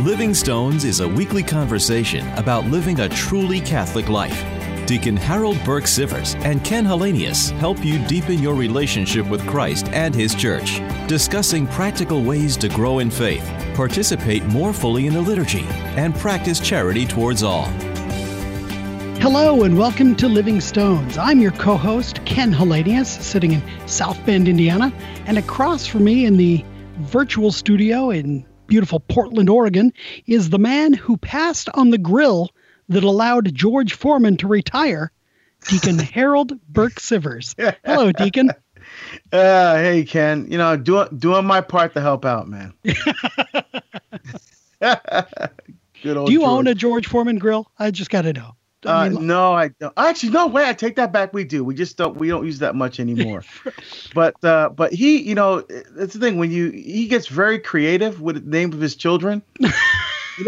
Living Stones is a weekly conversation about living a truly Catholic life. Deacon Harold Burke Sivers and Ken Hallenius help you deepen your relationship with Christ and His Church, discussing practical ways to grow in faith, participate more fully in the liturgy, and practice charity towards all. Hello and welcome to Living Stones. I'm your co host, Ken Hallenius, sitting in South Bend, Indiana. And across from me in the virtual studio in beautiful Portland, Oregon, is the man who passed on the grill that allowed George Foreman to retire, Deacon Harold Burke Sivers. Hello, Deacon. Uh, hey, Ken. You know, doing doing my part to help out, man. Good old. Do you George. own a George Foreman grill? I just got to know. Uh, no, I don't. Actually, no way. I take that back. We do. We just don't. We don't use that much anymore. but uh, but he, you know, it's the thing when you he gets very creative with the name of his children.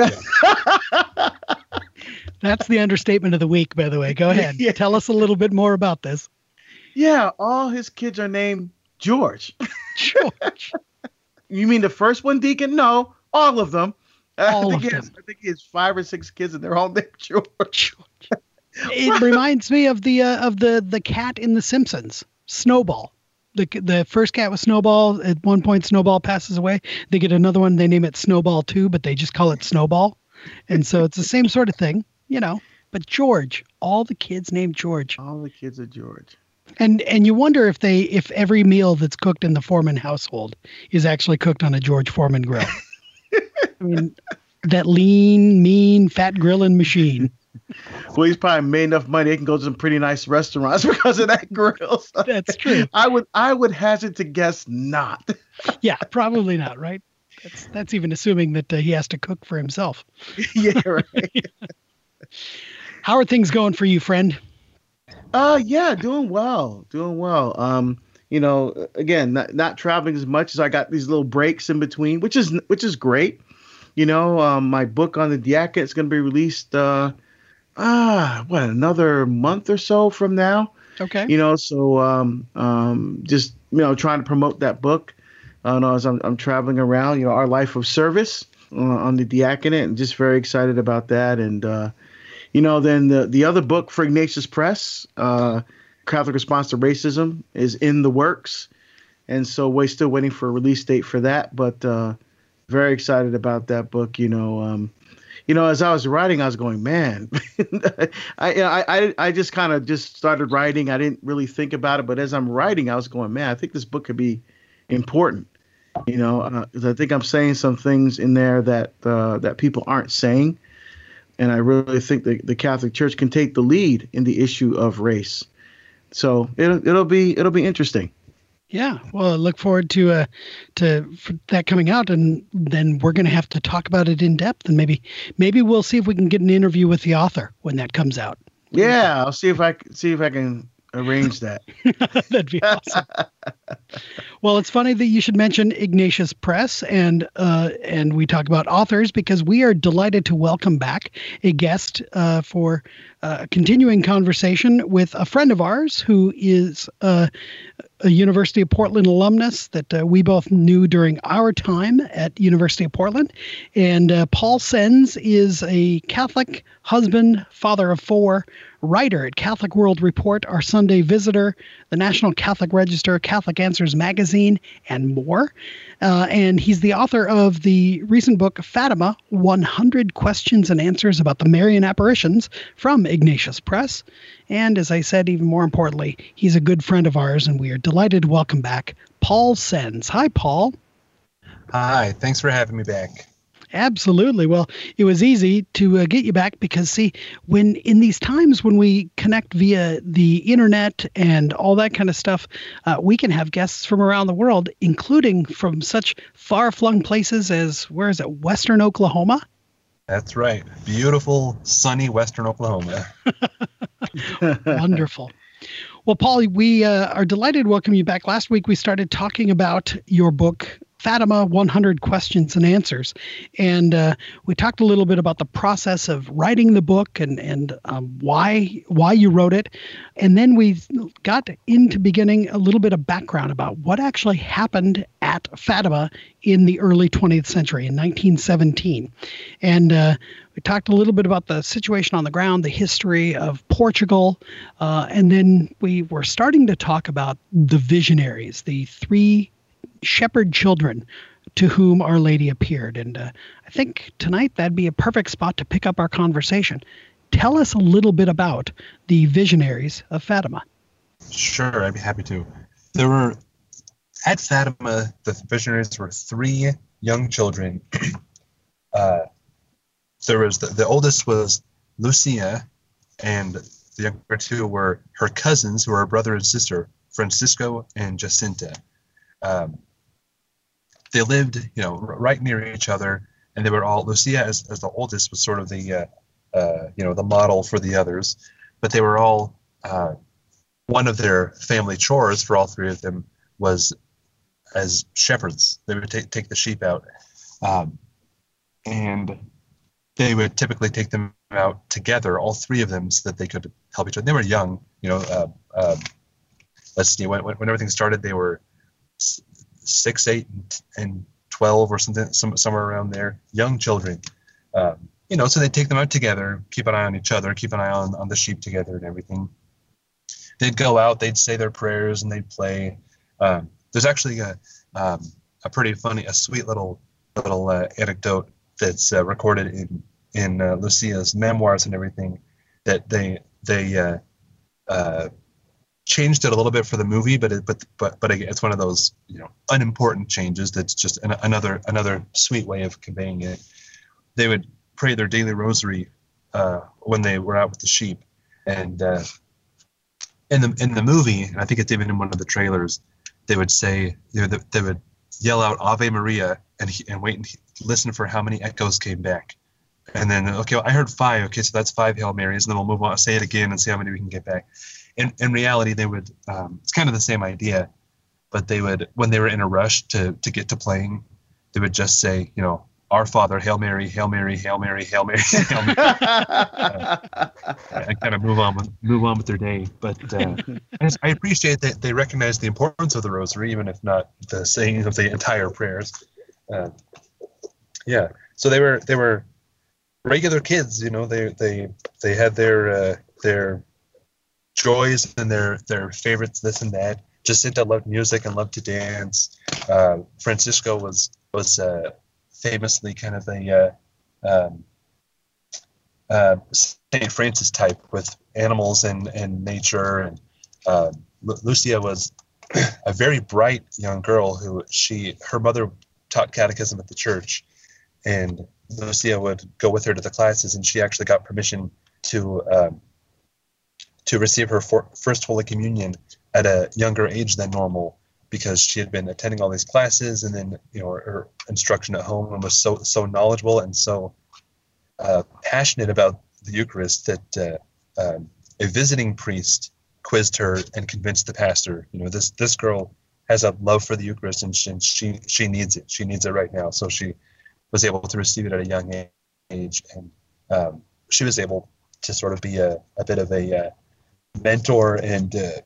That's the understatement of the week, by the way. Go ahead. Yeah. Tell us a little bit more about this. Yeah, all his kids are named George. George. you mean the first one, Deacon? No, all of them. All I, think of has, I think he has five or six kids, and they're all named George. George. It reminds me of the uh, of the the cat in The Simpsons, Snowball. The the first cat was Snowball. At one point, Snowball passes away. They get another one. They name it Snowball too, but they just call it Snowball. And so it's the same sort of thing you know, but George, all the kids named George. All the kids are George. And and you wonder if they if every meal that's cooked in the Foreman household is actually cooked on a George Foreman grill. I mean, that lean, mean, fat grilling machine. Well, he's probably made enough money. He can go to some pretty nice restaurants because of that grill. So That's true. I would I would hazard to guess not. yeah, probably not. Right. That's that's even assuming that uh, he has to cook for himself. yeah. Right. How are things going for you, friend? Uh yeah, doing well, doing well. Um, you know, again, not, not traveling as much as I got these little breaks in between, which is which is great. You know, um, my book on the diaconate is going to be released. Uh, ah, what another month or so from now. Okay. You know, so um, um, just you know, trying to promote that book. Uh, as I'm, I'm traveling around, you know, our life of service uh, on the diaconate, and just very excited about that. And uh, you know, then the the other book for Ignatius Press, uh, Catholic Response to Racism, is in the works, and so we're still waiting for a release date for that. But uh, very excited about that book. You know, um, you know, as I was writing, I was going, man, I, I I just kind of just started writing. I didn't really think about it, but as I'm writing, I was going, man, I think this book could be important. You know, uh, I think I'm saying some things in there that uh, that people aren't saying and I really think that the Catholic Church can take the lead in the issue of race. So it'll it'll be it'll be interesting. Yeah, well, I look forward to uh, to that coming out, and then we're going to have to talk about it in depth, and maybe maybe we'll see if we can get an interview with the author when that comes out. Yeah, I'll see if I see if I can arrange that. That'd be awesome. well, it's funny that you should mention Ignatius Press and uh, and we talk about authors because we are delighted to welcome back a guest uh, for uh, a continuing conversation with a friend of ours who is uh, a University of Portland alumnus that uh, we both knew during our time at University of Portland. And uh, Paul Senz is a Catholic husband, father of four, writer at Catholic World Report, Our Sunday Visitor, the National Catholic Register, Catholic Answers Magazine, and more. Uh, and he's the author of the recent book, Fatima 100 Questions and Answers About the Marian Apparitions from Ignatius Press. And as I said, even more importantly, he's a good friend of ours, and we are delighted to welcome back Paul Senz. Hi, Paul. Hi, thanks for having me back. Absolutely. Well, it was easy to uh, get you back because, see, when in these times when we connect via the internet and all that kind of stuff, uh, we can have guests from around the world, including from such far flung places as, where is it, Western Oklahoma? That's right. Beautiful, sunny Western Oklahoma. Wonderful. Well, Paul, we uh, are delighted to welcome you back. Last week we started talking about your book Fatima 100 Questions and Answers. And uh, we talked a little bit about the process of writing the book and, and um, why, why you wrote it. And then we got into beginning a little bit of background about what actually happened at Fatima in the early 20th century in 1917. And uh, we talked a little bit about the situation on the ground, the history of Portugal, uh, and then we were starting to talk about the visionaries, the three shepherd children to whom Our Lady appeared. And uh, I think tonight that'd be a perfect spot to pick up our conversation. Tell us a little bit about the visionaries of Fatima. Sure, I'd be happy to. There were, at Fatima, the visionaries were three young children. uh, there was the, the oldest was Lucia, and the younger two were her cousins, who were brother and sister, Francisco and Jacinta. Um, they lived, you know, right near each other, and they were all Lucia, as, as the oldest, was sort of the, uh, uh, you know, the model for the others, but they were all. Uh, one of their family chores for all three of them was as shepherds. They would take take the sheep out, um, and they would typically take them out together, all three of them, so that they could help each other. They were young, you know. Uh, uh, let's see, when, when everything started, they were six, eight, and twelve, or something, some, somewhere around there. Young children, um, you know. So they take them out together, keep an eye on each other, keep an eye on on the sheep together, and everything. They'd go out, they'd say their prayers, and they'd play. Um, there's actually a um, a pretty funny, a sweet little little uh, anecdote that's uh, recorded in in uh, Lucia's memoirs and everything that they they uh, uh, changed it a little bit for the movie, but it, but but but it's one of those you know unimportant changes that's just an, another another sweet way of conveying it. They would pray their daily rosary uh, when they were out with the sheep, and uh, in the in the movie, and I think it's even in one of the trailers, they would say you know, they, they would yell out Ave Maria and he, and wait and listen for how many echoes came back. And then, okay, well, I heard five. Okay, so that's five Hail Marys. And then we'll move on, say it again and see how many we can get back. In, in reality, they would, um, it's kind of the same idea, but they would, when they were in a rush to, to get to playing, they would just say, you know, our Father, Hail Mary, Hail Mary, Hail Mary, Hail Mary, Hail Mary. uh, and kind of move on with move on with their day. But uh, I appreciate that they recognize the importance of the Rosary, even if not the saying of the entire prayers. Uh, yeah, so they were they were regular kids, you know. They they they had their uh, their joys and their their favorites, this and that. Jacinta loved music and loved to dance. Uh, Francisco was was uh, famously kind of a uh, um, uh, St. Francis type with animals and, and nature. And uh, Lucia was a very bright young girl who she her mother taught catechism at the church, and Lucia would go with her to the classes, and she actually got permission to um, to receive her for, first Holy Communion at a younger age than normal because she had been attending all these classes and then you know her, her instruction at home and was so so knowledgeable and so uh, passionate about the Eucharist that uh, um, a visiting priest quizzed her and convinced the pastor, you know, this this girl has a love for the Eucharist and she she, she needs it. She needs it right now. So she was able to receive it at a young age, and um, she was able to sort of be a, a bit of a uh, mentor and uh,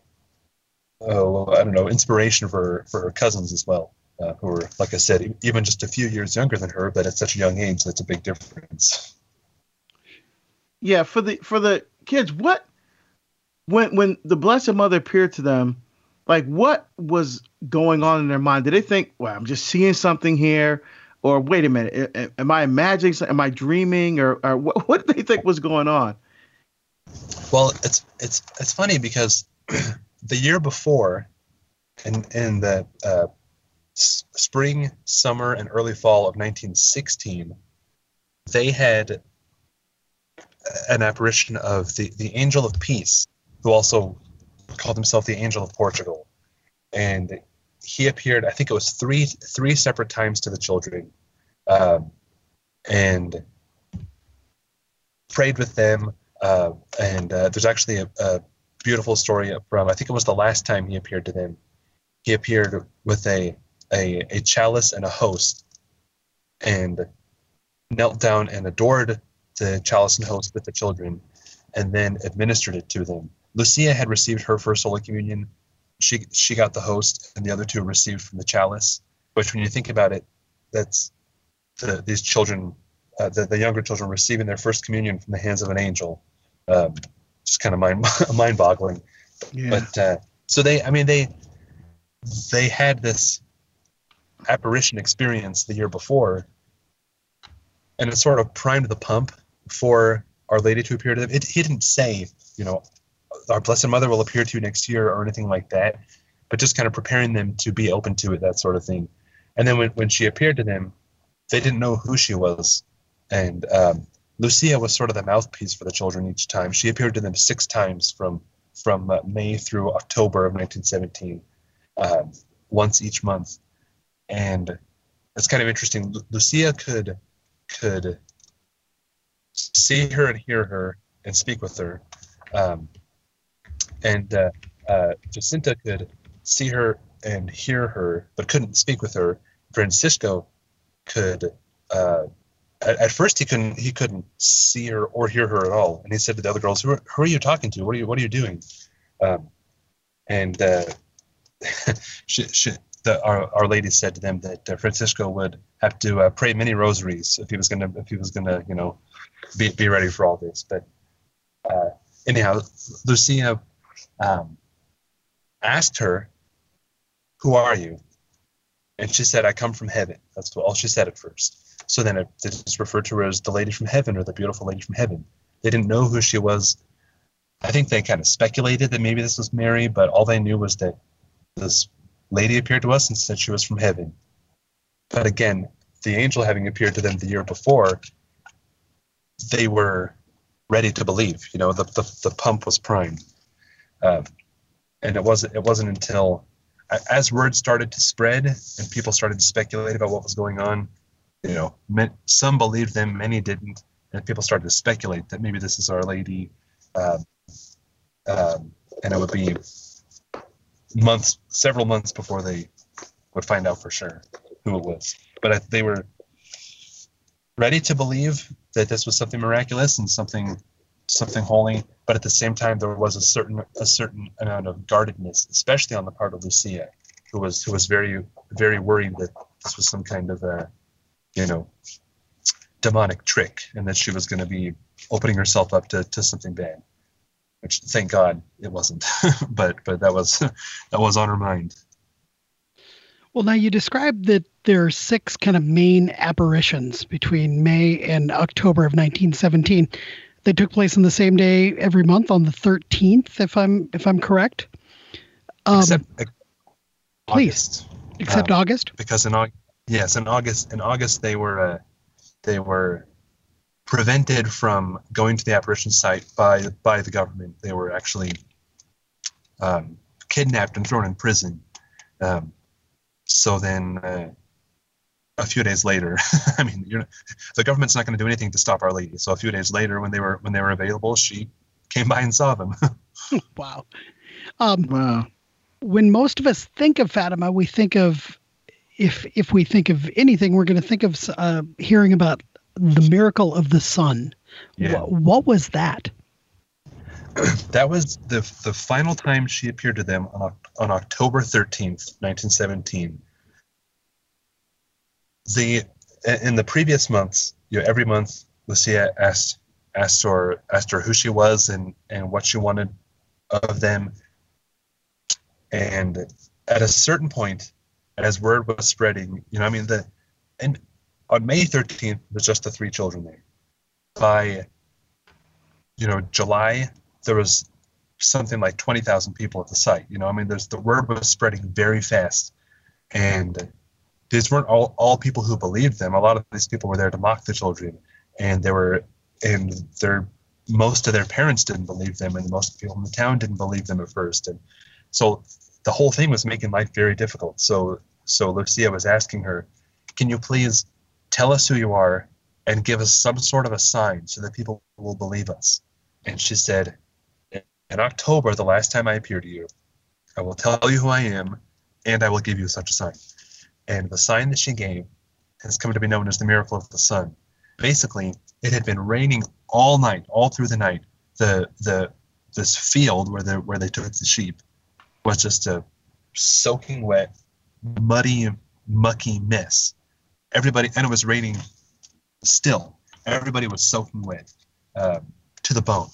oh, I don't know, inspiration for for her cousins as well, uh, who are, like I said, even just a few years younger than her, but at such a young age, that's a big difference. Yeah, for the for the kids, what when when the Blessed Mother appeared to them, like what was going on in their mind? Did they think, "Well, I'm just seeing something here," or "Wait a minute, am I imagining? Am I dreaming?" Or, or what, what did they think was going on? Well, it's it's it's funny because the year before, in in the uh, s- spring, summer, and early fall of 1916, they had an apparition of the the Angel of Peace, who also called himself the Angel of Portugal, and he appeared. I think it was three three separate times to the children, um, and prayed with them. Uh, and uh, there's actually a, a beautiful story from I think it was the last time he appeared to them. He appeared with a a, a chalice and a host and knelt down and adored the chalice and host with the children and then administered it to them. Lucia had received her first Holy Communion. She, she got the host, and the other two received from the chalice. Which, when you think about it, that's the, these children, uh, the, the younger children receiving their first communion from the hands of an angel. Um, just kind of mind mind boggling. Yeah. But uh, so they, I mean, they they had this apparition experience the year before, and it sort of primed the pump for Our Lady to appear to them. It, he didn't say, you know, our Blessed Mother will appear to you next year or anything like that, but just kind of preparing them to be open to it, that sort of thing. And then when, when she appeared to them, they didn't know who she was. And um, Lucia was sort of the mouthpiece for the children each time. She appeared to them six times from from uh, May through October of 1917, um, once each month. And it's kind of interesting. Lucia could could see her and hear her and speak with her, um, and uh, uh, Jacinta could see her and hear her, but couldn't speak with her. Francisco could. At, at, first, he couldn't. He couldn't see her or hear her at all, and he said to the other girls, "Who are, who are you talking to? What are you What are you doing?" Um, and uh, she, she, the, our, our Lady said to them that uh, Francisco would have to uh, pray many rosaries if he was gonna if he was gonna you know be be ready for all this. But uh, anyhow, Lucia um, asked her, "Who are you?" And she said, "I come from heaven." That's all she said at first. So then it, it's referred to her as the Lady from Heaven or the beautiful Lady from Heaven. They didn't know who she was. I think they kind of speculated that maybe this was Mary, but all they knew was that this lady appeared to us and said she was from heaven. But again, the angel having appeared to them the year before, they were ready to believe. You know, the the, the pump was primed, um, and it wasn't it wasn't until as word started to spread and people started to speculate about what was going on. You know, meant, some believed them, many didn't, and people started to speculate that maybe this is Our Lady, um, um, and it would be months, several months before they would find out for sure who it was. But I, they were ready to believe that this was something miraculous and something something holy, but at the same time there was a certain a certain amount of guardedness, especially on the part of Lucia, who was who was very very worried that this was some kind of a you know demonic trick and that she was going to be opening herself up to, to something bad which thank God it wasn't. but but that was that was on her mind. Well, now you described that there are six kind of main apparitions between May and October of 1917. They took place on the same day every month on the 13th, if I'm if I'm correct. Um, except uh, please, except um, August. Because in August, yes, in August, in August they were uh, they were prevented from going to the apparition site by by the government. They were actually um, kidnapped and thrown in prison. Um, so then, uh, a few days later, I mean, the government's not going to do anything to stop Our Lady. So a few days later, when they were when they were available, she came by and saw them. wow. Um, wow. When most of us think of Fatima, we think of if if we think of anything, we're going to think of uh, hearing about the miracle of the sun. Yeah. What, what was that? that was the the final time she appeared to them on, on October 13th, 1917. The in the previous months, you know, every month Lucia asked asked her asked her who she was and and what she wanted of them. And at a certain point, as word was spreading, you know, I mean the and on May 13th, there's just the three children there. By, you know, July, there was something like 20,000 people at the site. You know, I mean, there's the word was spreading very fast, and these weren't all, all people who believed them. A lot of these people were there to mock the children, and they were, and their most of their parents didn't believe them, and most people in the town didn't believe them at first, and so the whole thing was making life very difficult. So, so Lucia was asking her, "Can you please tell us who you are and give us some sort of a sign so that people will believe us. And she said, In October, the last time I appear to you, I will tell you who I am and I will give you such a sign. And the sign that she gave has come to be known as the miracle of the sun. Basically, it had been raining all night, all through the night. The the this field where they where they took the sheep was just a soaking wet, muddy, mucky mess. Everybody, and it was raining still. Everybody was soaking wet um, to the bone.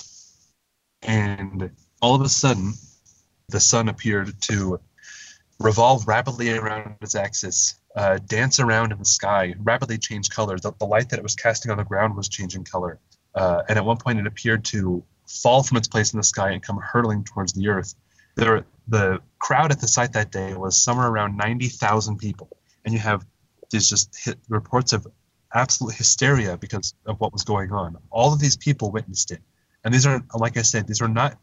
And all of a sudden, the sun appeared to revolve rapidly around its axis, uh, dance around in the sky, rapidly change color. The, the, light that it was casting on the ground was changing color. Uh, and at one point, it appeared to fall from its place in the sky and come hurtling towards the earth. There, the crowd at the site that day was somewhere around 90,000 people. And you have these just reports of absolute hysteria because of what was going on. All of these people witnessed it. And these are, like I said, these are not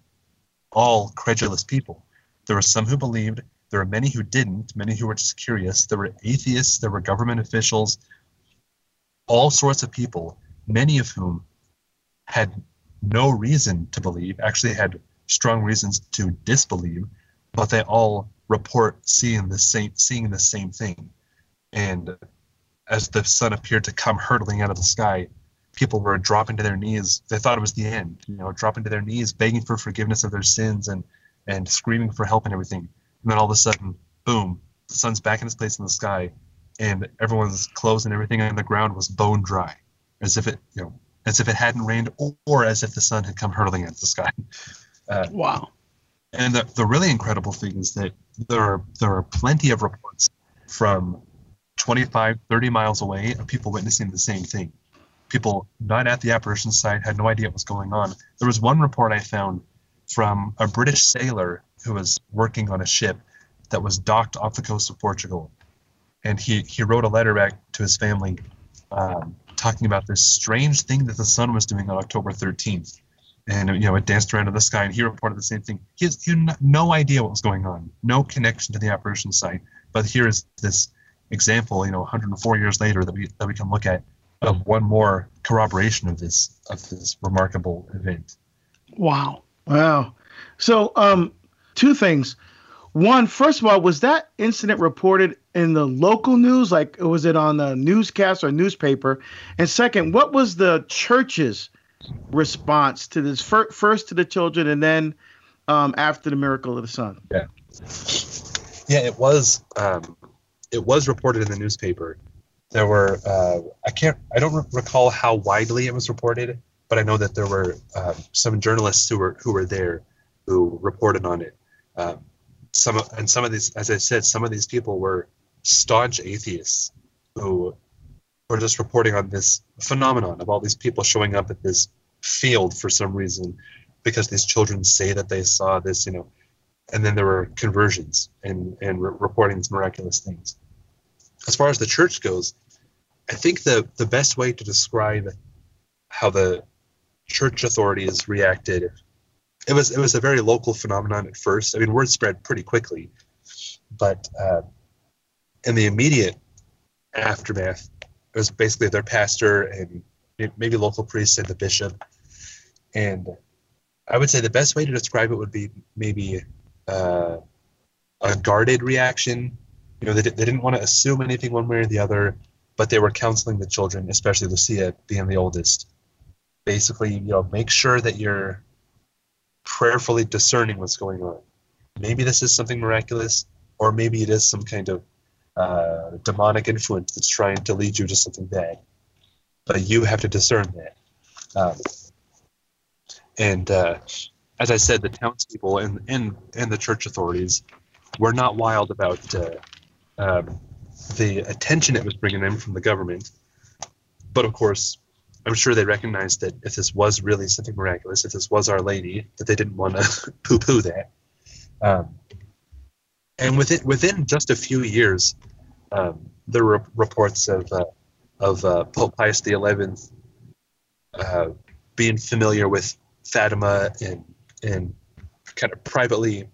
all credulous people. There were some who believed, there were many who didn't, many who were just curious. There were atheists, there were government officials, all sorts of people, many of whom had no reason to believe, actually had strong reasons to disbelieve, but they all report seeing the same seeing the same thing. And as the sun appeared to come hurtling out of the sky, people were dropping to their knees. They thought it was the end, you know, dropping to their knees, begging for forgiveness of their sins and and screaming for help and everything. And then all of a sudden, boom, the sun's back in its place in the sky, and everyone's clothes and everything on the ground was bone dry, as if it, you know, as if it hadn't rained, or, or as if the sun had come hurtling into the sky. Uh, wow. And the, the really incredible thing is that there are there are plenty of reports from 25, 30 miles away of people witnessing the same thing. People not at the apparition site had no idea what was going on. There was one report I found from a British sailor who was working on a ship that was docked off the coast of Portugal. And he, he wrote a letter back to his family um, talking about this strange thing that the sun was doing on October 13th. And you know, it danced around in the sky, and he reported the same thing. He, has, he had no idea what was going on, no connection to the apparition site. But here is this example, you know, 104 years later that we that we can look at of one more corroboration of this of this remarkable event. Wow. Wow. So, um, two things. One, first of all, was that incident reported in the local news? Like, was it on the newscast or newspaper? And second, what was the church's response to this? First to the children, and then um, after the miracle of the sun. Yeah. Yeah, it was. Um, it was reported in the newspaper. There were uh, I can't I don't re- recall how widely it was reported, but I know that there were um, some journalists who were who were there who reported on it. Um, some and some of these, as I said, some of these people were staunch atheists who were just reporting on this phenomenon of all these people showing up at this field for some reason because these children say that they saw this, you know, and then there were conversions and and re- reporting these miraculous things. As far as the church goes, I think the the best way to describe how the church authorities reacted it was it was a very local phenomenon at first. I mean, word spread pretty quickly, but uh, in the immediate aftermath, it was basically their pastor and maybe local priests and the bishop. And I would say the best way to describe it would be maybe uh, a guarded reaction. You know, they, they didn't want to assume anything one way or the other, but they were counseling the children, especially Lucia being the oldest. Basically, you know, make sure that you're prayerfully discerning what's going on. Maybe this is something miraculous, or maybe it is some kind of uh, demonic influence that's trying to lead you to something bad. But you have to discern that. Um, and uh, as I said, the townspeople and, and, and the church authorities were not wild about uh, um, the attention it was bringing them from the government. But of course, I'm sure they recognized that if this was really something miraculous, if this was Our Lady, that they didn't want to poo-poo that. Um, and within within just a few years, um, there were reports of uh, of uh, Pope Pius XI uh, being familiar with Fatima and and kind of privately,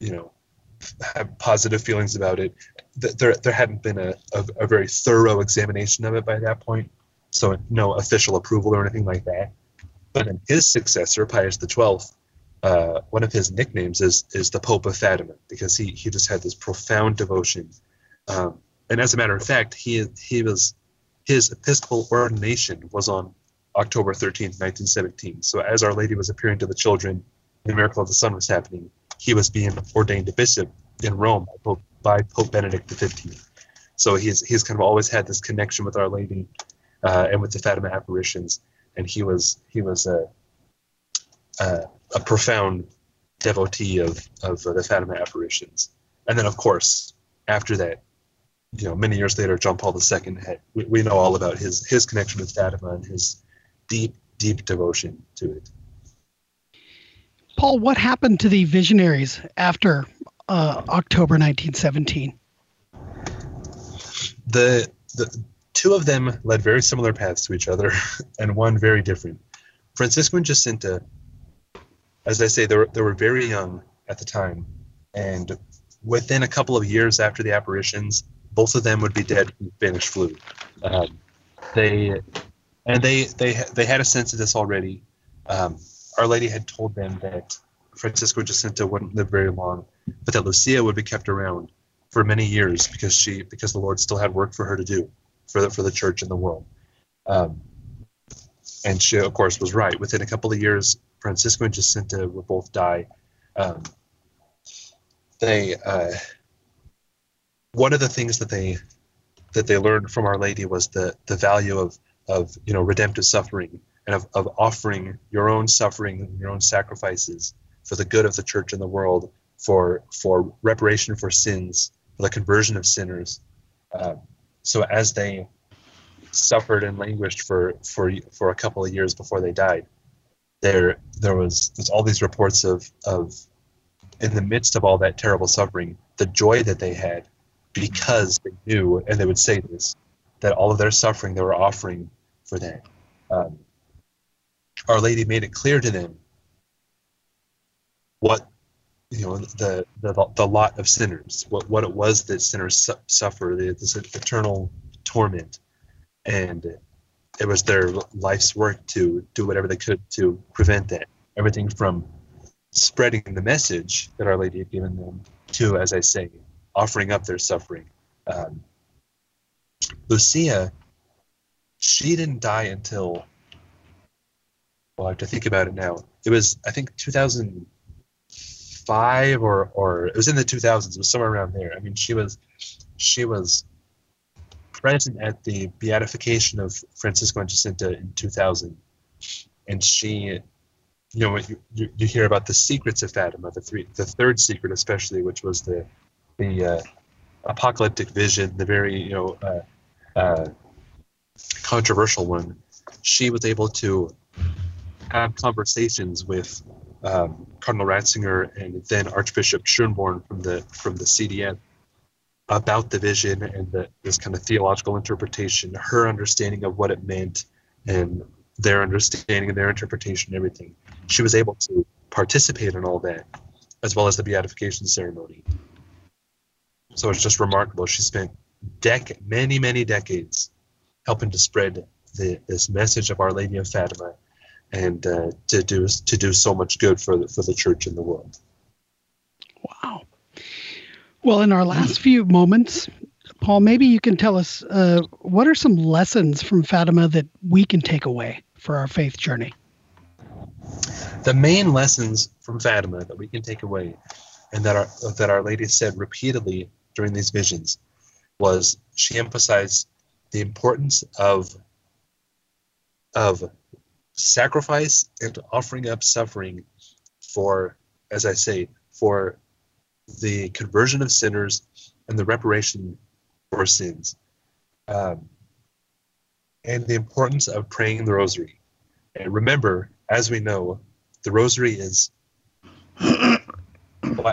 you know, have positive feelings about it. There there hadn't been a, a, a very thorough examination of it by that point so no official approval or anything like that. But his successor, Pius XII, uh, one of his nicknames is is the Pope of Fatima because he he just had this profound devotion, um, and as a matter of fact, he he was his episcopal ordination was on October 13th, 1917. So as Our Lady was appearing to the children, the miracle of the sun was happening. He was being ordained a bishop in Rome by Pope, by Pope Benedict XV. So he's he's kind of always had this connection with Our Lady uh, and with the Fatima apparitions, and he was he was a a, a profound devotee of of the Fatima apparitions. And then of course after that, you know, many years later, John Paul II had we, we know all about his his connection with Fatima and his deep deep devotion to it. Paul, what happened to the visionaries after uh, October 1917? The the two of them led very similar paths to each other, and one very different. Francisco and Jacinta, as I say, they were, they were very young at the time, and within a couple of years after the apparitions, both of them would be dead from Spanish flu. Um, they and they they they had a sense of this already. Um, Our Lady had told them that Francisco Jacinta wouldn't live very long, but that Lucia would be kept around for many years because she because the Lord still had work for her to do for the for the church and the world. Um, and she, of course, was right. Within a couple of years, Francisco and Jacinta would both die. Um, they uh, one of the things that they that they learned from Our Lady was the the value of of you know redemptive suffering and of, of offering your own suffering and your own sacrifices for the good of the church and the world for for reparation for sins for the conversion of sinners uh, so as they suffered and languished for for for a couple of years before they died there there was there's all these reports of of in the midst of all that terrible suffering the joy that they had because they knew and they would say this that all of their suffering they were offering for that um, our lady made it clear to them what you know the the, the lot of sinners what what it was that sinners su- suffer the, this eternal torment. And it was their life's work to do whatever they could to prevent that everything from spreading the message that our lady had given them to as i say offering up their suffering um, lucia she didn't die until well i have to think about it now it was i think 2005 or or it was in the 2000s. It was somewhere around there. I mean, she was she was present at the beatification of Francisco and Jacinta in 2000, and she, you know, you, you, hear about the secrets of Fatima, the three, the third secret especially, which was the the uh, apocalyptic vision, the very you know uh, uh, controversial one. She was able to have conversations with um, Cardinal Ratzinger and then Archbishop Schönborn from the from the CDF about the vision and the, this kind of theological interpretation, her understanding of what it meant, and their understanding and their interpretation, and everything. She was able to participate in all that, as well as the beatification ceremony. So it's just remarkable. She spent dec- many, many decades helping to spread the, this message of Our Lady of Fatima and uh, to do to do so much good for the, for the church in the world. Well, in our last few moments, Paul, maybe you can tell us uh, what are some lessons from Fatima that we can take away for our faith journey. The main lessons from Fatima that we can take away, and that our that Our Lady said repeatedly during these visions, was she emphasized the importance of of sacrifice and offering up suffering for, as I say, for the conversion of sinners and the reparation for sins. Um, and the importance of praying the rosary. And remember, as we know, the rosary is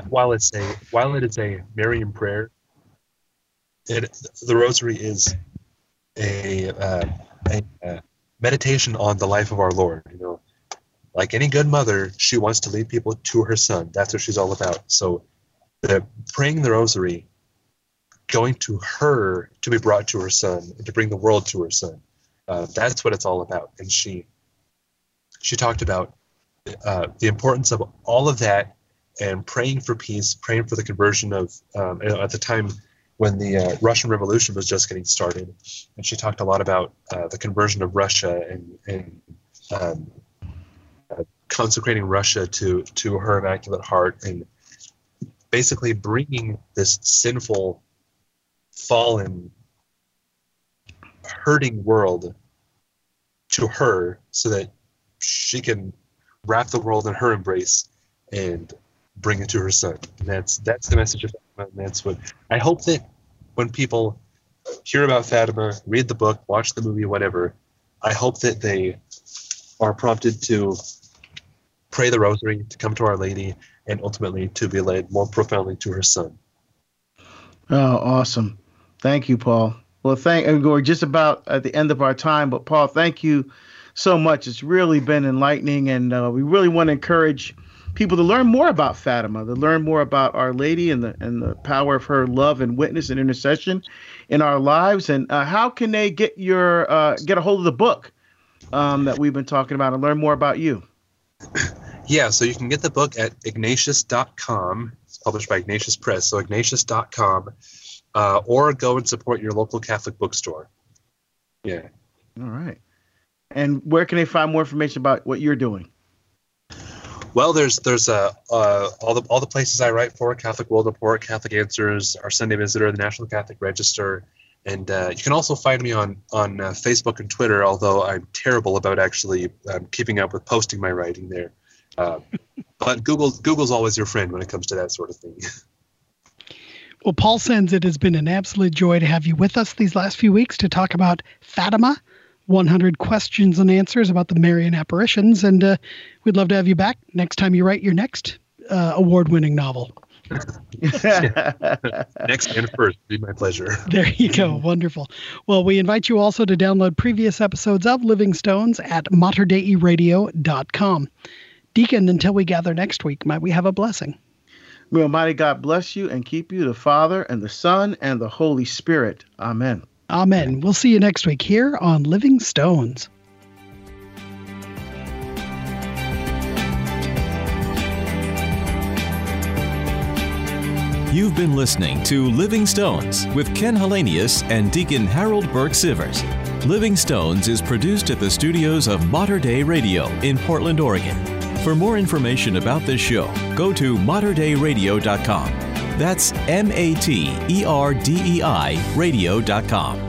while it's a while it is a Marian prayer, it the rosary is a, uh, a, a meditation on the life of our Lord. You know, like any good mother, she wants to lead people to her son. That's what she's all about. So, the praying the rosary, going to her to be brought to her son, and to bring the world to her son. Uh, that's what it's all about. And she, she talked about uh, the importance of all of that and praying for peace, praying for the conversion of. Um, at the time, when the uh, Russian Revolution was just getting started, and she talked a lot about uh, the conversion of Russia and, and um, uh, consecrating Russia to to her Immaculate Heart, and basically bringing this sinful, fallen, hurting world to her, so that she can wrap the world in her embrace and bring it to her son. And that's that's the message of and that's what I hope that when people hear about Fatima, read the book, watch the movie, whatever, I hope that they are prompted to pray the rosary, to come to Our Lady, and ultimately to be led more profoundly to her son. Oh, awesome. Thank you, Paul. Well, thank we're just about at the end of our time, but Paul, thank you so much. It's really been enlightening, and uh, we really want to encourage people to learn more about Fatima, to learn more about Our Lady and the and the power of her love and witness and intercession in our lives. And uh, how can they get your uh, get a hold of the book um, that we've been talking about and learn more about you? Yeah, so you can get the book at ignatius.com. It's published by Ignatius Press, so ignatius.com, uh, or go and support your local Catholic bookstore. Yeah. All right. And where can they find more information about what you're doing? Well, there's there's uh, uh, all the all the places I write for Catholic World Report, Catholic Answers, our Sunday Visitor, the National Catholic Register, and uh, you can also find me on on uh, Facebook and Twitter. Although I'm terrible about actually um, keeping up with posting my writing there, uh, but Google Google's always your friend when it comes to that sort of thing. Well, Paul Senz it has been an absolute joy to have you with us these last few weeks to talk about Fatima 100 questions and answers about the Marian apparitions. And uh, we'd love to have you back next time you write your next uh, award winning novel. next and first, be my pleasure. There you go. Wonderful. Well, we invite you also to download previous episodes of Living Stones at materdeiradio.com. Deacon, until we gather next week, might we have a blessing? May Almighty God bless you and keep you, the Father and the Son and the Holy Spirit. Amen. Amen. We'll see you next week here on Living Stones. You've been listening to Living Stones with Ken Hallenius and Deacon Harold Burke Sivers. Living Stones is produced at the studios of Mater Dei Radio in Portland, Oregon. For more information about this show, go to materdeiradio.com. That's M A T E R D E I radio.com.